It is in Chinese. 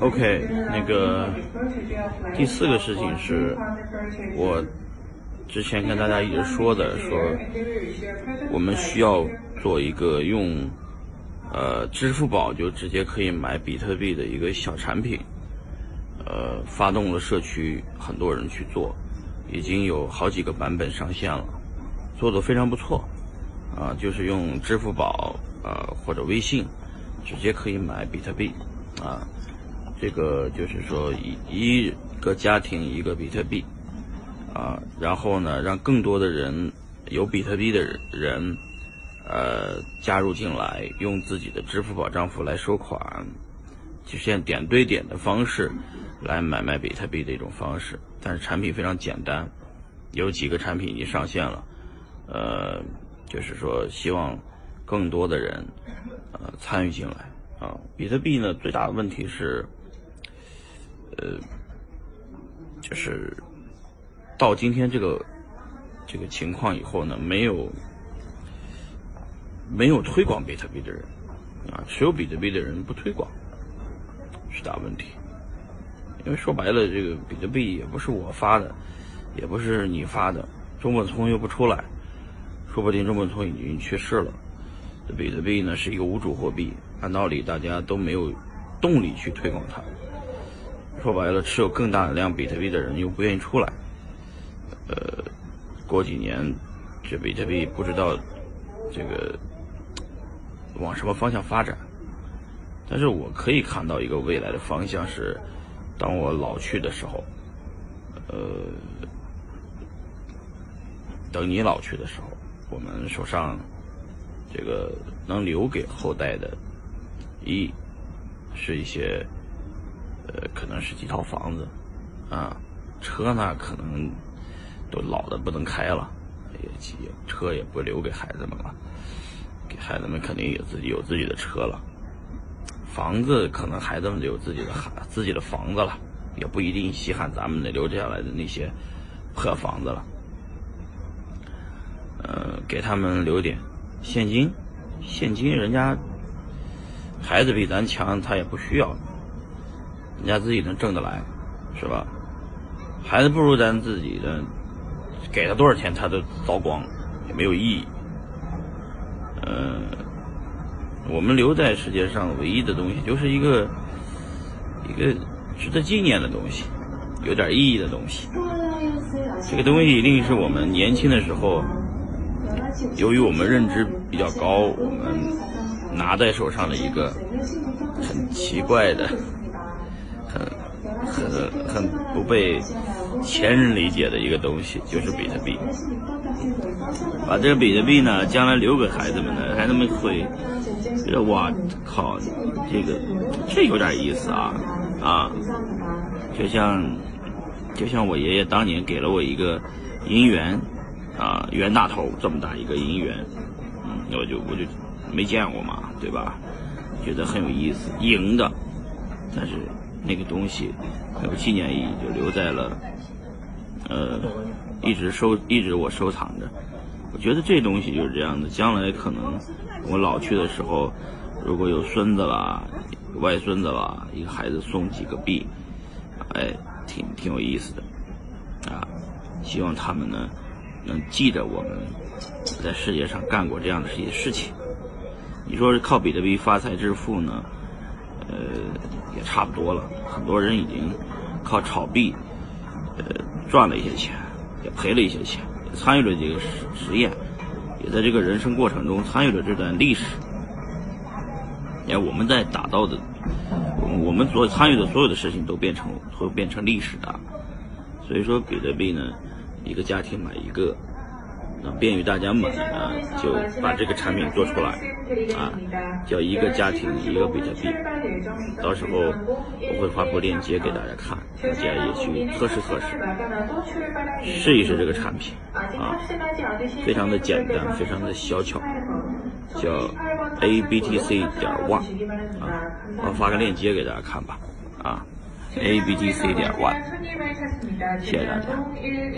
OK，那个第四个事情是，我之前跟大家一直说的，说我们需要做一个用呃支付宝就直接可以买比特币的一个小产品，呃，发动了社区很多人去做，已经有好几个版本上线了，做的非常不错，啊，就是用支付宝啊或者微信直接可以买比特币，啊。这个就是说，一一个家庭一个比特币，啊，然后呢，让更多的人有比特币的人，呃，加入进来，用自己的支付宝账户来收款，实现点对点的方式来买卖比特币的一种方式。但是产品非常简单，有几个产品已经上线了，呃，就是说希望更多的人呃参与进来啊。比特币呢，最大的问题是。呃，就是到今天这个这个情况以后呢，没有没有推广比特币的人啊，持有比特币的人不推广是大问题。因为说白了，这个比特币也不是我发的，也不是你发的，中本聪又不出来，说不定中本聪已经去世了。比特币呢是一个无主货币，按道理大家都没有动力去推广它。说白了，持有更大量比特币的人又不愿意出来，呃，过几年这比特币不知道这个往什么方向发展，但是我可以看到一个未来的方向是，当我老去的时候，呃，等你老去的时候，我们手上这个能留给后代的，一是一些。呃，可能是几套房子，啊，车呢可能都老的不能开了，也车也不留给孩子们了，给孩子们肯定有自己有自己的车了，房子可能孩子们有自己的孩自己的房子了，也不一定稀罕咱们的留下来的那些破房子了，呃，给他们留点现金，现金人家孩子比咱强，他也不需要。人家自己能挣得来，是吧？孩子不如咱自己的，给他多少钱他都糟光，也没有意义。嗯，我们留在世界上唯一的东西，就是一个一个值得纪念的东西，有点意义的东西。这个东西一定是我们年轻的时候，由于我们认知比较高，我们拿在手上的一个很奇怪的。很很不被前人理解的一个东西，就是比特币。把这个比特币呢，将来留给孩子们呢，孩子们会觉得哇靠，这个这有点意思啊啊！就像就像我爷爷当年给了我一个银元啊，袁大头这么大一个银元，嗯，我就我就没见过嘛，对吧？觉得很有意思，银的，但是。那个东西有纪念意义，就留在了，呃，一直收，一直我收藏着。我觉得这东西就是这样的，将来可能我老去的时候，如果有孙子啦、外孙子啦，一个孩子送几个币，哎，挺挺有意思的，啊，希望他们呢能记得我们在世界上干过这样的一些事情。你说是靠比特币发财致富呢？呃，也差不多了。很多人已经靠炒币，呃，赚了一些钱，也赔了一些钱，也参与了这个实实验，也在这个人生过程中参与了这段历史。你看，我们在打造的，我们所参与的所有的事情都变成会变成历史的。所以说，比特币呢，一个家庭买一个。便于大家买啊，就把这个产品做出来啊，叫一个家庭一个比特币。到时候我会发布链接给大家看，大家也去测试测试，试一试这个产品啊，非常的简单，非常的小巧，叫 abtc 点 one 啊，我发个链接给大家看吧啊，abtc 点 one，谢谢大家。